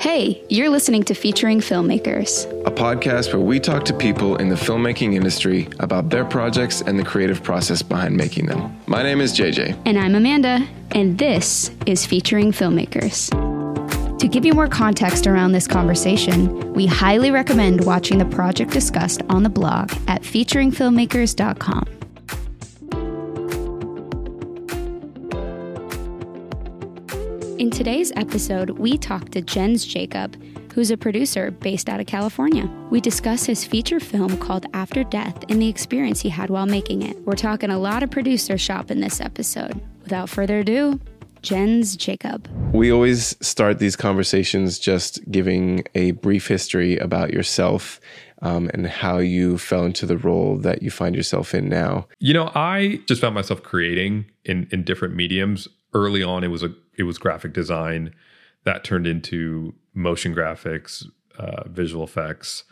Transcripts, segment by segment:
Hey, you're listening to Featuring Filmmakers, a podcast where we talk to people in the filmmaking industry about their projects and the creative process behind making them. My name is JJ. And I'm Amanda, and this is Featuring Filmmakers. To give you more context around this conversation, we highly recommend watching the project discussed on the blog at featuringfilmmakers.com. In today's episode, we talk to Jens Jacob, who's a producer based out of California. We discuss his feature film called After Death and the experience he had while making it. We're talking a lot of producer shop in this episode. Without further ado, Jens Jacob. We always start these conversations just giving a brief history about yourself um, and how you fell into the role that you find yourself in now. You know, I just found myself creating in in different mediums. Early on, it was a it was graphic design that turned into motion graphics, uh, visual effects,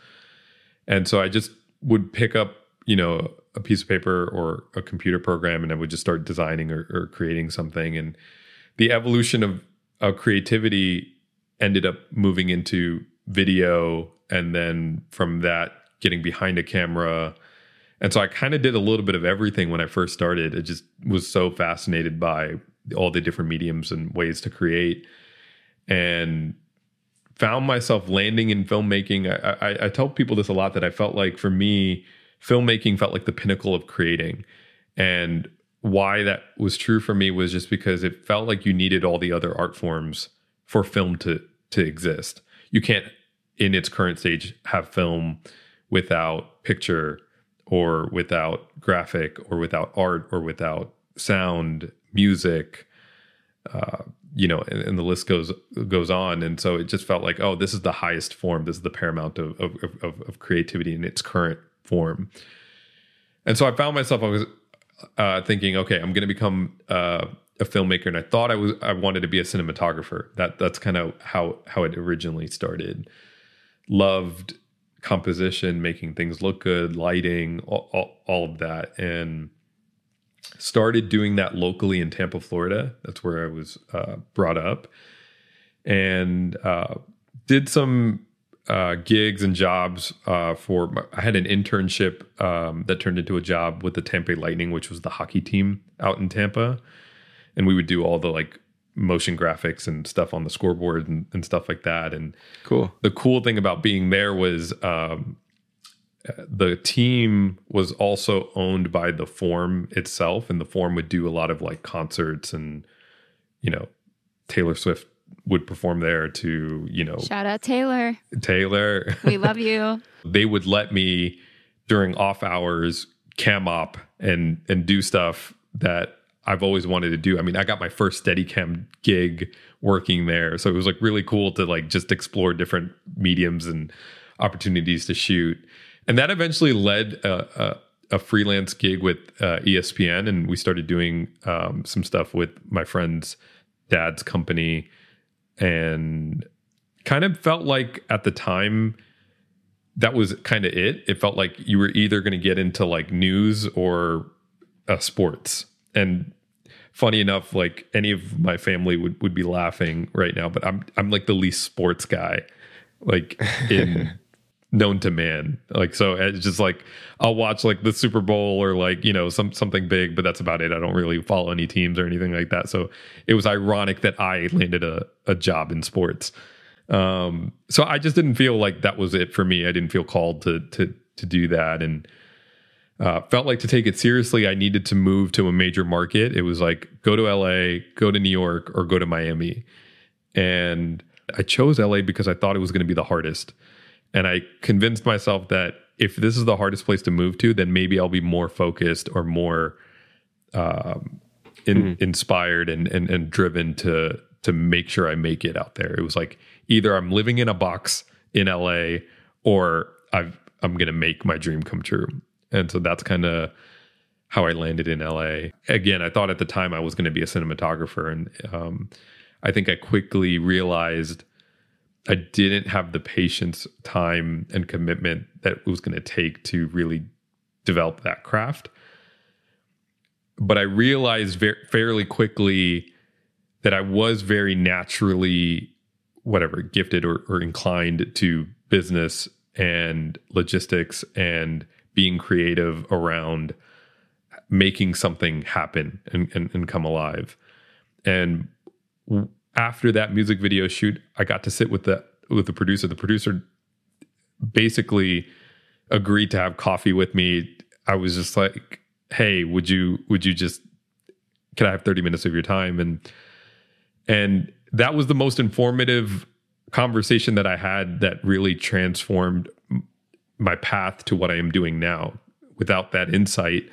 and so I just would pick up, you know, a piece of paper or a computer program, and I would just start designing or, or creating something. And the evolution of of creativity ended up moving into video, and then from that, getting behind a camera. And so I kind of did a little bit of everything when I first started. I just was so fascinated by all the different mediums and ways to create. And found myself landing in filmmaking. I, I, I, tell people this a lot that i felt like for me filmmaking felt like the pinnacle of creating. And why that was true for me was just because it felt like you needed all the other art forms for film to to exist. You can't in its current stage have film without picture or without graphic or without art or without sound music, uh, you know, and, and, the list goes goes on. And so it just felt like, oh, this is the highest form. This is the paramount of of, of, of creativity in its current form. And so I found myself, I was uh, thinking, okay, I'm going to become uh, a filmmaker, and I thought I was I wanted to be a cinematographer. That that's kind of how how it originally started. Loved composition, making things look good, lighting, all, all, all of that, and started doing that locally in Tampa, Florida. That's where I was uh, brought up, and uh, did some uh, gigs and jobs uh, for. I had an internship um, that turned into a job with the Tampa Lightning, which was the hockey team out in Tampa, and we would do all the like motion graphics and stuff on the scoreboard and, and stuff like that. And cool. The cool thing about being there was um, the team was also owned by the Forum itself, and the Forum would do a lot of like concerts and you know Taylor Swift would perform there to you know shout out Taylor. Taylor. We love you. They would let me during off hours cam op and and do stuff that I've always wanted to do. I mean, I got my first steady cam gig working there, so it was like really cool to like just explore different mediums and opportunities to shoot and that eventually led a, a, a freelance gig with uh, ESPN, and we started doing um, some stuff with my friend's dad's company, and kind of felt like at the time that was kind of it. It felt like you were either going to get into like news or uh, sports, and funny enough, like any of my family would would be laughing right now, but I'm I'm like the least sports guy, like in known to man. Like so it's just like I'll watch like the Super Bowl or like, you know, some something big, but that's about it. I don't really follow any teams or anything like that. So it was ironic that I landed a, a job in sports. Um so I just didn't feel like that was it for me. I didn't feel called to to to do that and uh, felt like to take it seriously, I needed to move to a major market. It was like go to LA, go to New York, or go to Miami. And I chose LA because I thought it was going to be the hardest. And I convinced myself that if this is the hardest place to move to, then maybe I'll be more focused or more um, in, mm-hmm. inspired and, and and driven to to make sure I make it out there. It was like either I'm living in a box in LA or I've I'm gonna make my dream come true. And so that's kind of how I landed in LA. Again, I thought at the time I was going to be a cinematographer, and um, I think I quickly realized I didn't have the patience, time, and commitment that it was going to take to really develop that craft. But I realized very, fairly quickly that I was very naturally whatever gifted or, or inclined to business and logistics and being creative around making something happen and, and, and come alive. And after that music video shoot, I got to sit with the with the producer. The producer basically agreed to have coffee with me. I was just like, "Hey, would you would you just can I have 30 minutes of your time?" And and that was the most informative conversation that I had that really transformed my path to what I am doing now. Without that insight,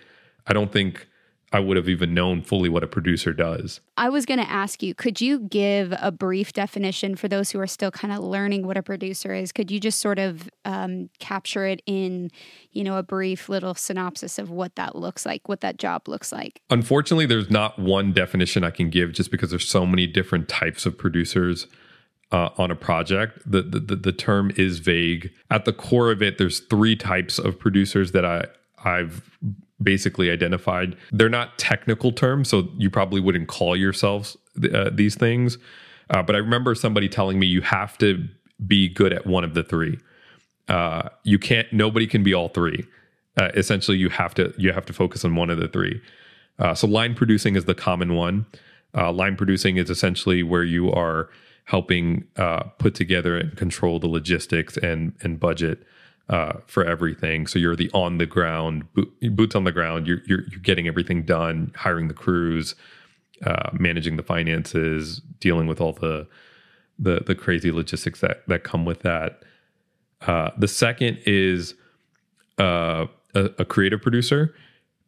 I don't think I would have even known fully what a producer does. I was going to ask you, could you give a brief definition for those who are still kind of learning what a producer is? Could you just sort of um, capture it in, you know, a brief little synopsis of what that looks like, what that job looks like? Unfortunately, there's not one definition I can give just because there's so many different types of producers. Uh, on a project, the, the the term is vague. At the core of it, there's three types of producers that I I've basically identified. They're not technical terms, so you probably wouldn't call yourselves uh, these things. Uh, but I remember somebody telling me you have to be good at one of the three. Uh, you can't. Nobody can be all three. Uh, essentially, you have to you have to focus on one of the three. Uh, so line producing is the common one. Uh, line producing is essentially where you are helping put together and control the logistics and and budget uh, for everything. So you're the on the ground, boots on the ground. You're, you're, you're getting everything done, hiring the crews, uh, managing the finances, dealing with all the the the crazy logistics that that come with that. Uh, the second is uh, a, a, creative producer.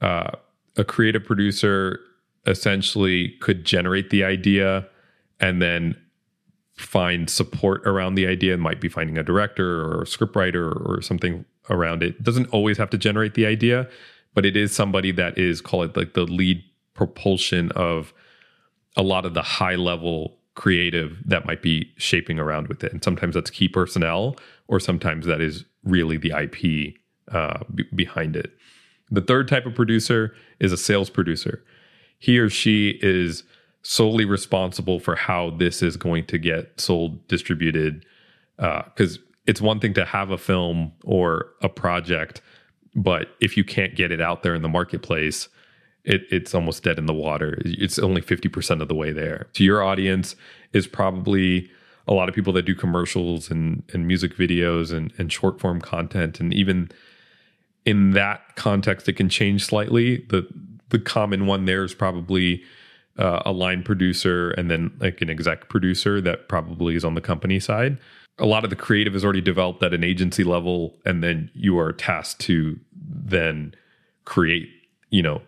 Uh, a creative producer essentially could generate the idea and then find support around the idea. Might be finding a director or a scriptwriter or something around it. it. Doesn't always have to generate the idea, but it is somebody that is call it like the lead propulsion of a lot of the high level creative that might be shaping around with it. And sometimes that's key personnel, or sometimes that is really the IP uh, b- behind it. The third type of producer is a sales producer. He or she is solely responsible for how this is going to get sold, distributed. Because uh, it's one thing to have a film or a project, but if you can't get it out there in the marketplace, it, it's almost dead in the water. It's only 50% of the way there. To your audience is probably a lot of people that do commercials and, and music videos and, and short form content. And even in that context, it can change slightly. The the common one there is probably uh, a line producer and then like an exec producer that probably is on the company side. A lot of the creative is already developed at an agency level, and then you are tasked to then create, you know,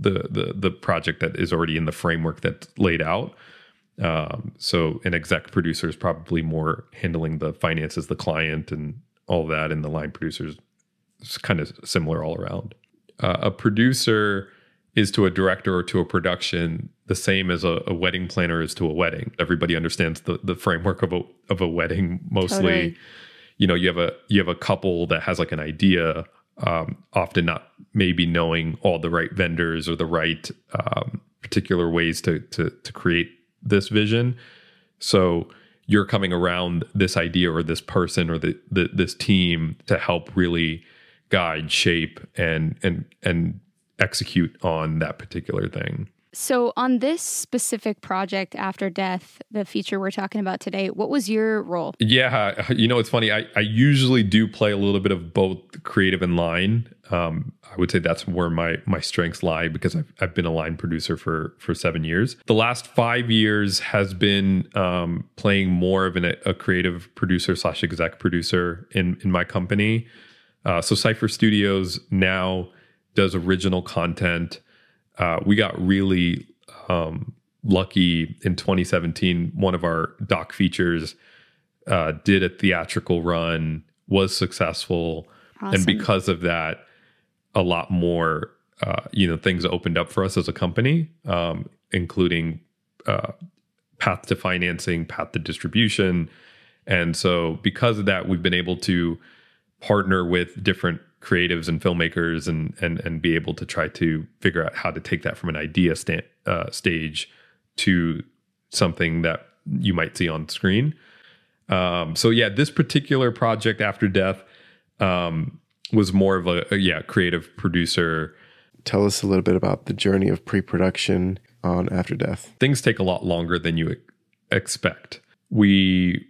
the the the project that is already in the framework that's laid out. Um, so an exec producer is probably more handling the finances, the client, and all that, and the line producers is kind of similar all around. Uh, a producer is to a director or to a production the same as a, a, wedding planner is to a wedding. Everybody understands the the framework of a of a wedding. Mostly, totally. you know, you have a you have a couple that has like an idea, um, often not maybe knowing all the right vendors or the right um, particular ways to to to create this vision. So you're coming around this idea or this person or the, the this team to help really guide, shape, and and and execute on that particular thing. So, on this specific project after death, the feature we're talking about today, what was your role? Yeah, you know, it's funny. I, I usually do play a little bit of both creative and line. Um, I would say that's where my my strengths lie because I've, I've been a line producer for for seven years. The last five years has been um, playing more of an, a creative producer slash exec producer in in my company. Uh, so Sypher Studios now does original content. Uh, we got really um, lucky in 2017. One of our doc features uh, did a theatrical run, was successful, awesome. and because of that, a lot more uh, you know things opened up for us as a company, um, including uh, path to financing, path to distribution, and so because of that, we've been able to partner with different creatives and filmmakers and and and be able to try to figure out how to take that from an idea uh, stage to something that you might see on screen. Um, so yeah, this particular project after death um, was more of a, a yeah creative producer. Tell us a little bit about the journey of pre-production on After Death. Things take a lot longer than you expect. We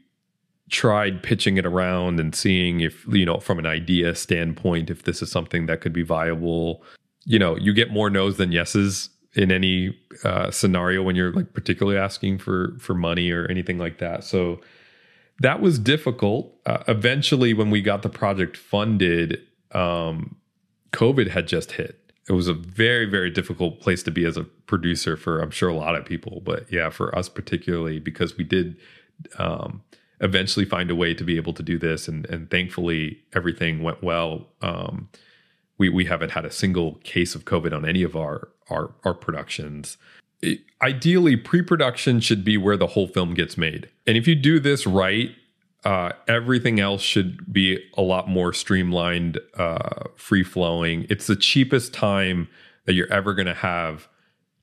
tried pitching it around and seeing if you know from an idea standpoint if this is something that could be viable. You know you get more no's than yeses in any uh, scenario when you're like particularly asking for for money or anything like that. So that was difficult. Uh, eventually when we got the project funded um, covid had just hit. It was a very very difficult place to be as a producer for i'm sure a lot of people but yeah for us particularly because we did um, eventually find a way to be able to do this and and thankfully everything went well. Um, we we haven't had a single case of covid on any of our our our productions. It, ideally pre-production should be where the whole film gets made. And if you do this right uh, everything else should be a lot more streamlined uh, free flowing it's the cheapest time that you're ever going to have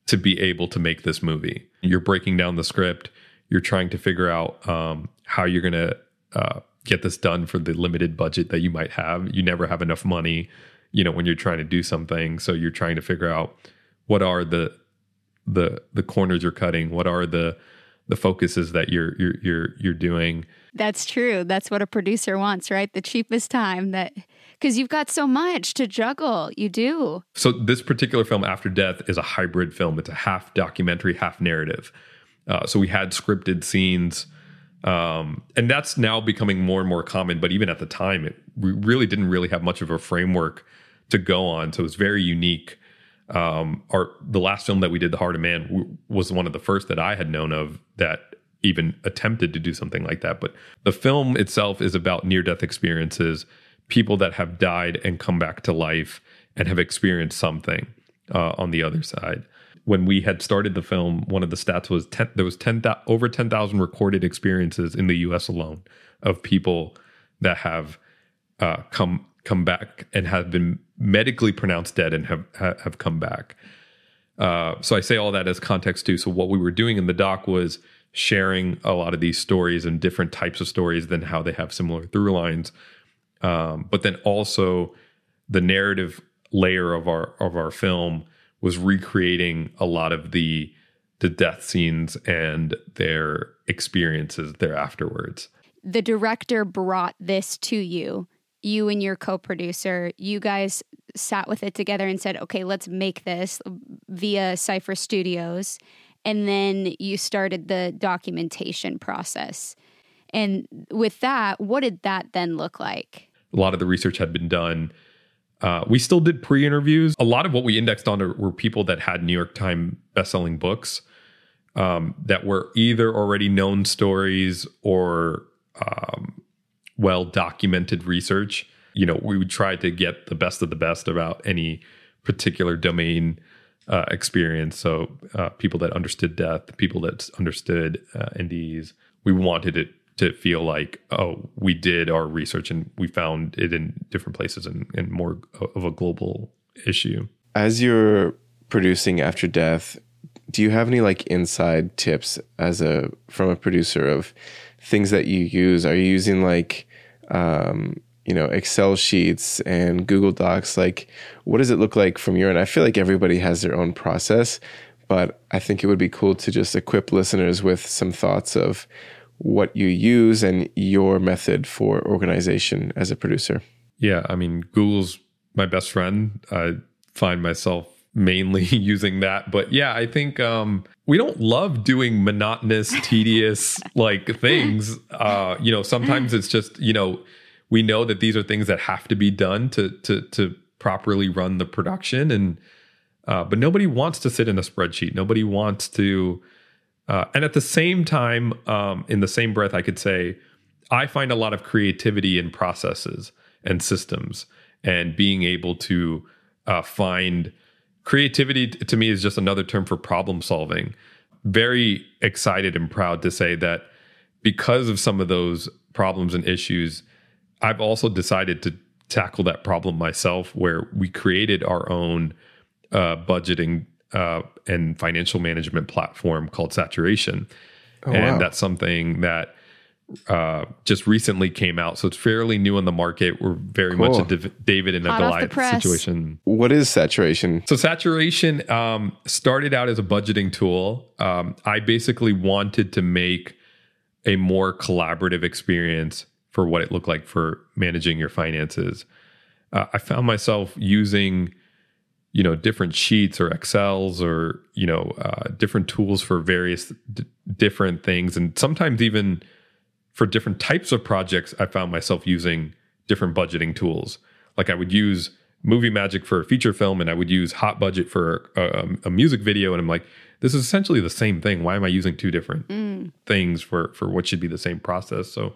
to be able to make this movie. You're breaking down the script you're trying to figure out um, how you're going to uh, get this done for the limited budget that you might have. You never have enough money, you know, when you're trying to do something. So you're trying to figure out what are the the the corners you're cutting. What are the the focuses that you're you're you're you're doing. That's true. That's what a producer wants, right? The cheapest time that because you've got so much to juggle. You do. So this particular film, After Death, is a hybrid film. It's a half documentary, half narrative. Uh, so we had scripted scenes, um, and that's now becoming more and more common. But even at the time, it we really didn't really have much of a framework to go on. So it was very unique. Um, our the last film that we did, The Heart of Man, w- was one of the first that I had known of that even attempted to do something like that. But the film itself is about near death experiences, people that have died and come back to life and have experienced something uh, on the other side when we had started the film, one of the stats was 10, there was 10, over 10,000 recorded experiences in the US alone of people that have uh, come come back and have been medically pronounced dead and have have come back. Uh, so I say all that as context too. So what we were doing in the doc was sharing a lot of these stories and different types of stories than how they have similar through lines. Um, but then also the narrative layer of our of our film was recreating a lot of the the death scenes and their experiences there afterwards. The director brought this to you. You and your co-producer, you guys sat with it together and said, "Okay, let's make this via Sypher Studios." And then you started the documentation process. And with that, what did that then look like? A lot of the research had been done uh, we still did pre-interviews. A lot of what we indexed on were people that had New York Times best-selling books um, that were either already known stories or um, well-documented research. You know, we would try to get the best of the best about any particular domain uh, experience. So, uh, people that understood death, people that understood uh, NDEs. We wanted it to feel like oh we did our research and we found it in different places and, and more of a global issue. As you're producing after death do you have any like inside tips as a from a producer of things that you use? Are you using like um, you know excel sheets and google docs? Like what does it look like from your end? I feel like everybody has their own process but i think it would be cool to just equip listeners with some thoughts of what you use and your method for organization as a producer. Yeah, I mean, Google's my best friend. I find myself mainly using that. But yeah, I think um, we don't love doing monotonous, tedious like things. Uh, you know, sometimes it's just you know we know that these are things that have to be done to to to properly run the production, and uh, but nobody wants to sit in a spreadsheet. Nobody wants to uh, and at the same time, um, in the same breath, I could say, I find a lot of creativity in processes and systems and being able to uh, find creativity to me is just another term for problem solving. Very excited and proud to say that because of some of those problems and issues, I've also decided to tackle that problem myself where we created our own uh, budgeting uh, and financial management platform called Saturation. Oh, and wow. that's something that uh, just recently came out, so it's fairly new on the market. We're very Cool. much a Div- David and a Hot off Goliath situation. What is saturation? So saturation um, started out as a budgeting tool. Um, I basically wanted to make a more collaborative experience for what it looked like for managing your finances. Uh, I found myself using, you know, different sheets or Excels or you know uh, different tools for various d- different things, and sometimes even for different types of projects, I found myself using different budgeting tools. Like I would use Movie Magic for a feature film, and I would use Hot Budget for a, a music video, and I'm like, this is essentially the same thing. Why am I using two different things for for what should be the same process? So,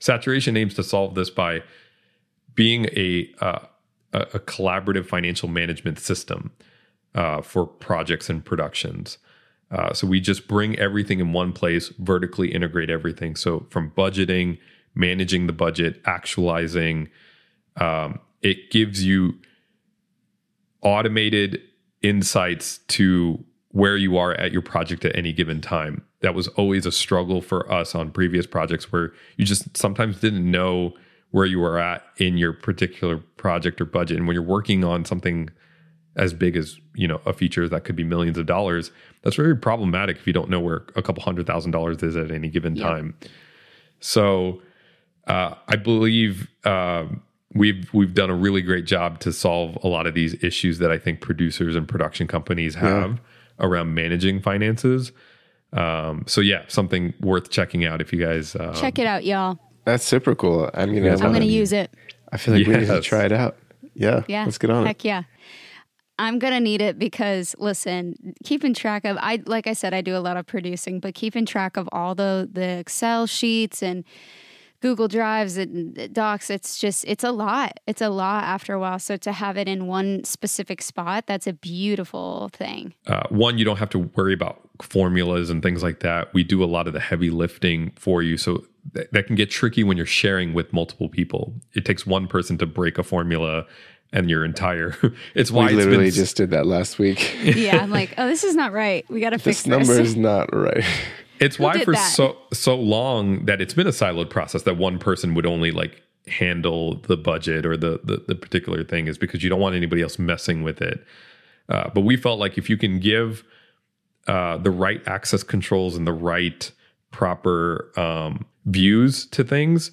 saturation aims to solve this by being a uh, a, a collaborative financial management system uh, for projects and productions. Uh, so we just bring everything in one place, vertically integrate everything. So from budgeting, managing the budget, actualizing, um, it gives you automated insights to where you are at your project at any given time. That was always a struggle for us on previous projects where you just sometimes didn't know where you are at in your particular project or budget. And when you're working on something as big as you know a feature that could be millions of dollars that's very problematic if you don't know where a couple hundred thousand dollars is at any given time so uh, i believe um, we've we've done a really great job to solve a lot of these issues that i think producers and production companies have around managing finances um, so yeah something worth checking out if you guys um, Check it out, y'all. That's super cool. I mean, Yeah, I, I'm going to use it. I feel like we need to try it out. Yeah. Yeah. Let's get on Heck it. yeah. I'm gonna need it because listen, keeping track of I like I said, I do a lot of producing, but keeping track of all the the Excel sheets and Google Drives and Docs, it's just it's a lot. It's a lot after a while. So to have it in one specific spot, that's a beautiful thing. uh, one, you don't have to worry about formulas and things like that. We do a lot of the heavy lifting for you. So th- that can get tricky when you're sharing with multiple people. It takes one person to break a formula and your entire it's why We it's literally been, just did that last week. Yeah, I'm like, oh, this is not right. We got to fix this number this. is not right. it's why for that? so so long that it's been a siloed process that one person would only like handle the budget or the the, the particular thing is because you don't want anybody else messing with it uh, but we felt like if you can give uh, the right access controls and the right proper um, views to things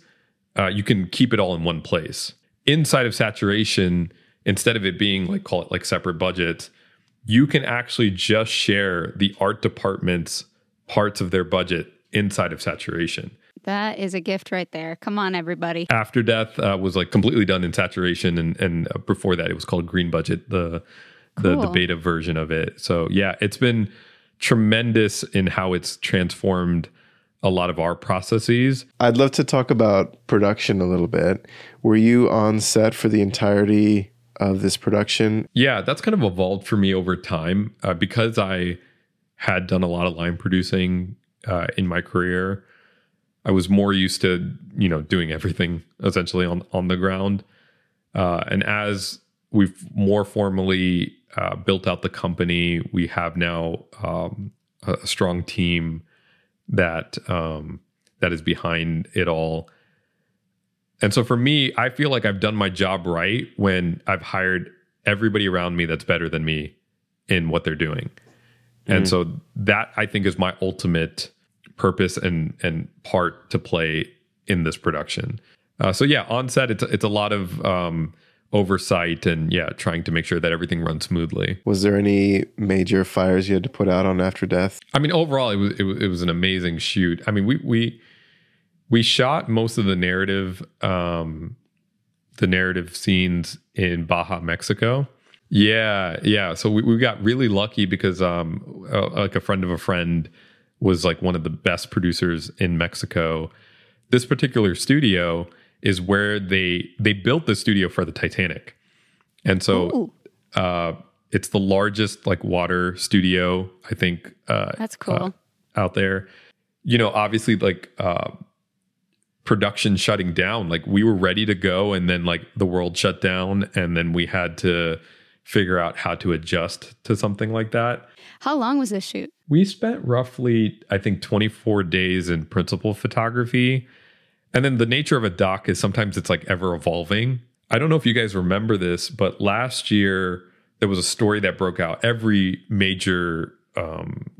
uh, you can keep it all in one place inside of saturation instead of it being like call it like separate budgets you can actually just share the art department's parts of their budget inside of saturation. That is a gift right there. Come on, everybody. After Death uh, was like completely done in saturation, and and uh, before that it was called Green Budget, the the, the beta version of it. So yeah, it's been tremendous in how it's transformed a lot of our processes. I'd love to talk about production a little bit. Were you on set for the entirety of this production? Yeah, that's kind of evolved for me over time uh, because I had done a lot of line producing uh, in my career. I was more used to you know doing everything essentially on on the ground, uh, and as we've more formally uh, built out the company, we have now um, a a strong team that um, that is behind it all. And so for me, I feel like I've done my job right when I've hired everybody around me that's better than me in what they're doing. And so that I think is my ultimate purpose and and part to play in this production. Uh, so yeah, on set it's it's a lot of um, oversight and yeah, trying to make sure that everything runs smoothly. Was there any major fires you had to put out on After Death? I mean, overall, it was it was, it was an amazing shoot. I mean, we we we shot most of the narrative um, the narrative scenes in Baja, Mexico. Yeah, yeah. So we, we got really lucky because um, uh, like a friend of a friend was like one of the best producers in Mexico. This particular studio is where they they built the studio for the Titanic, and so uh, it's the largest like water studio I think uh, that's cool. uh, out there. You know, obviously, like uh, production shutting down. Like we were ready to go, and then like the world shut down, and then we had to figure out how to adjust to something like that. How long was this shoot? We spent roughly, I think, 24 days in principal photography. And then the nature of a doc is sometimes it's like ever evolving. I don't know if you guys remember this, but last year there was a story that broke out. Every major um,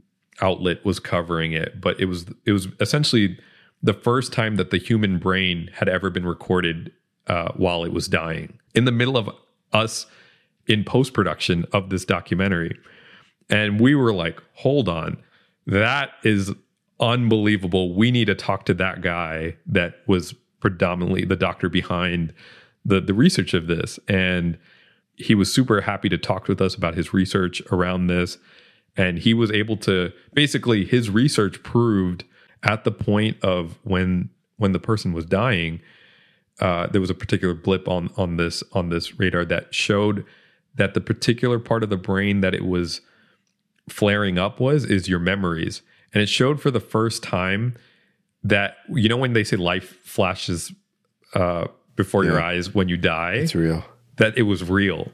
outlet was covering it, but it was it was essentially the first time that the human brain had ever been recorded uh, while it was dying in the middle of us in post production of this documentary. And we were like, hold on, that is unbelievable. We need to talk to that guy that was predominantly the doctor behind the, the research of this. And he was super happy to talk with us about his research around this. And he was able to basically, his research proved at the point of when when the person was dying, uh, there was a particular blip on on this on this radar that showed that the particular part of the brain that it was flaring up was is your memories and it showed for the first time that you know when they say life flashes uh, before yeah. your eyes when you die it's real that it was real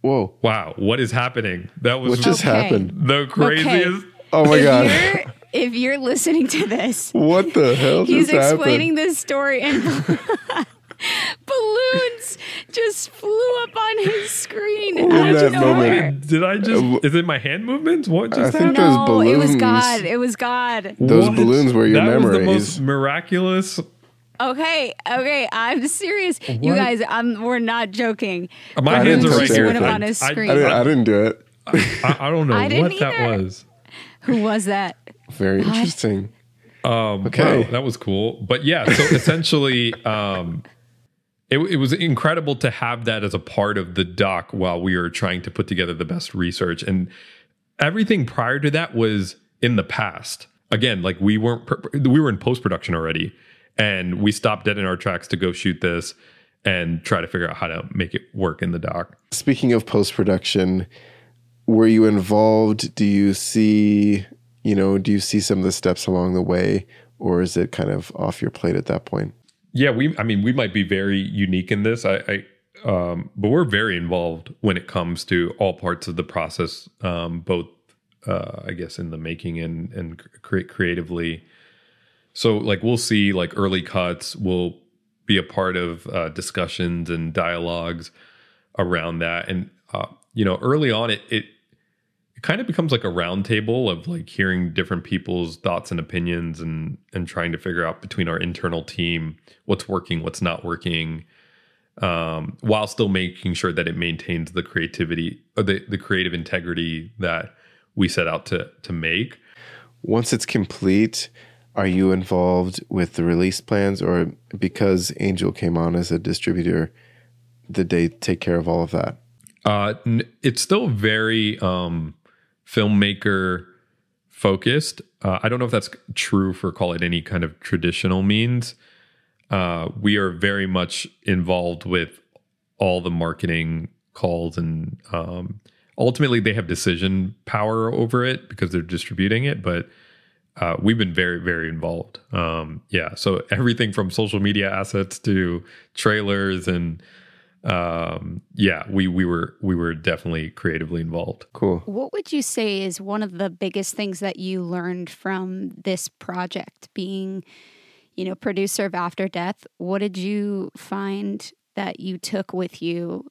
whoa wow what is happening that was what just okay. happened the craziest okay. oh my god you're, if you're listening to this what the hell he's explaining happened? this story and balloons just flew up on his screen in that moment. Did I just? Uh, is it my hand movements? What just I happened? think those balloons. it was God. It was God. Those what? balloons were your that memories. Was the most miraculous. Okay, okay, I'm serious. What? You guys, I'm, we're not joking. My I hands are right here. Went on his screen. I, I, didn't, I didn't do it. I, I don't know what either. that was. Who was that? Very interesting. Um, okay, wow, that was cool. But yeah, so essentially, um, it, it, was incredible to have that as a part of the doc while we were trying to put together the best research. And everything prior to that was in the past. Again like we weren't we were in post-production already and we stopped dead in our tracks to go shoot this and try to figure out how to make it work in the doc. Speaking of post-production were you involved? Do you see you know do you see some of the steps along the way or is it kind of off your plate at that point yeah, we. I mean, we might be very unique in this. I, I um, but we're very involved when it comes to all parts of the process, um, both uh, I guess in the making and and create creatively. So like we'll see like early cuts. We'll be a part of uh, discussions and dialogues around that. And uh, you know, early on, it it kind of becomes like a roundtable of like hearing different people's thoughts and opinions and and trying to figure out between our internal team what's working what's not working um, while still making sure that it maintains the creativity or the, the creative integrity that we set out to to make. Once it's complete are you involved with the release plans? Or because angel came on as a distributor did they take care of all of that? Uh, it's still very um, filmmaker focused. Uh, I don't know if that's true for call it any kind of traditional means. Uh, we are very much involved with all the marketing calls and um, ultimately they have decision power over it because they're distributing it but uh, we've been very very involved um, yeah so everything from social media assets to trailers and um, yeah, we we were we were definitely creatively involved. Cool. What would you say is one of the biggest things that you learned from this project being, you know, producer of After Death? What did you find that you took with you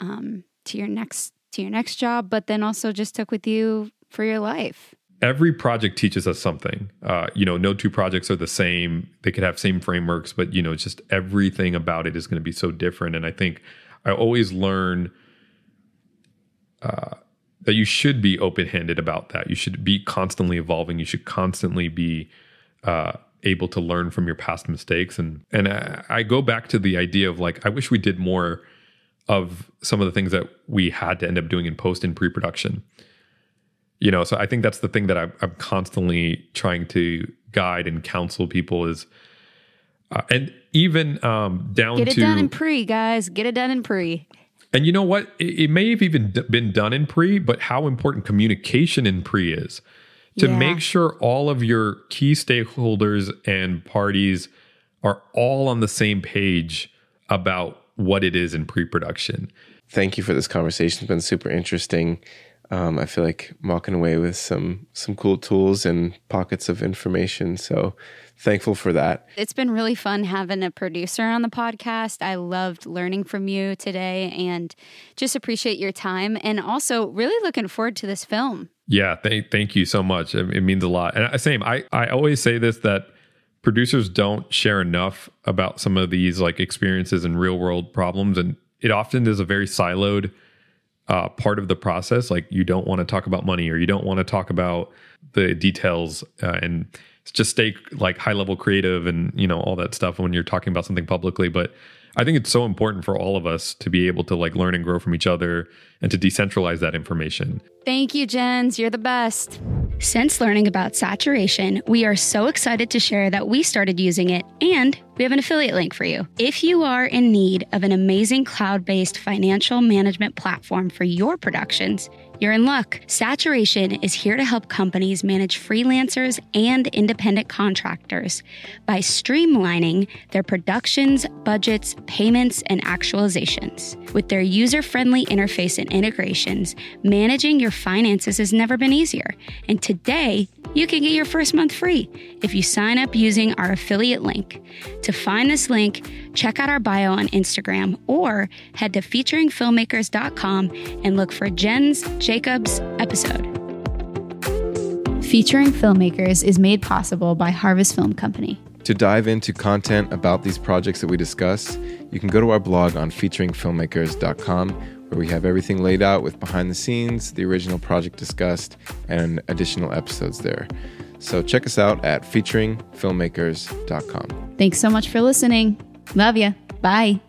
um, to your next to your next job, but then also just took with you for your life? Every project teaches us something. Uh, you know, no two projects are the same. They could have same frameworks, but you know, just everything about it is going to be so different. And I think I always learn uh, that you should be open handed about that. You should be constantly evolving. You should constantly be uh, able to learn from your past mistakes. And and I, I go back to the idea of like I wish we did more of some of the things that we had to end up doing in post and pre production you know so i think that's the thing that i'm, I'm constantly trying to guide and counsel people is uh, and even um, down to get it to done in pre guys get it done in pre and you know what it, it may have even d- been done in pre but how important communication in pre is to yeah. make sure all of your key stakeholders and parties are all on the same page about what it is in pre-production thank you for this conversation. It's been super interesting. Um, I feel like I'm walking away with some some cool tools and pockets of information. So thankful for that. It's been really fun having a producer on the podcast. I loved learning from you today and just appreciate your time and also really looking forward to this film. Yeah, thank thank you so much. It, it means a lot. And same, I I always say this that producers don't share enough about some of these like experiences and real world problems and it often is a very siloed uh, part of the process. Like you don't want to talk about money or you don't want to talk about the details uh, and just stay like high level creative and you know all that stuff when you're talking about something publicly. But I think it's so important for all of us to be able to like learn and grow from each other and to decentralize that information. Thank you, Jens. You're the best. Since learning about saturation, we are so excited to share that we started using it and we have an affiliate link for you. If you are in need of an amazing cloud based financial management platform for your productions, you're in luck. Saturation is here to help companies manage freelancers and independent contractors by streamlining their productions, budgets, payments, and actualizations. With their user friendly interface and integrations, managing your finances has never been easier. And today, you can get your first month free if you sign up using our affiliate link. To find this link, check out our bio on Instagram or head to featuringfilmmakers.com and look for Jens Jacobs episode. Featuring Filmmakers is made possible by Harvest Film Company. To dive into content about these projects that we discuss, you can go to our blog on featuringfilmmakers.com where we have everything laid out with behind the scenes, the original project discussed, and additional episodes there. So check us out at featuringfilmmakers.com. Thanks so much for listening. Love ya. Bye.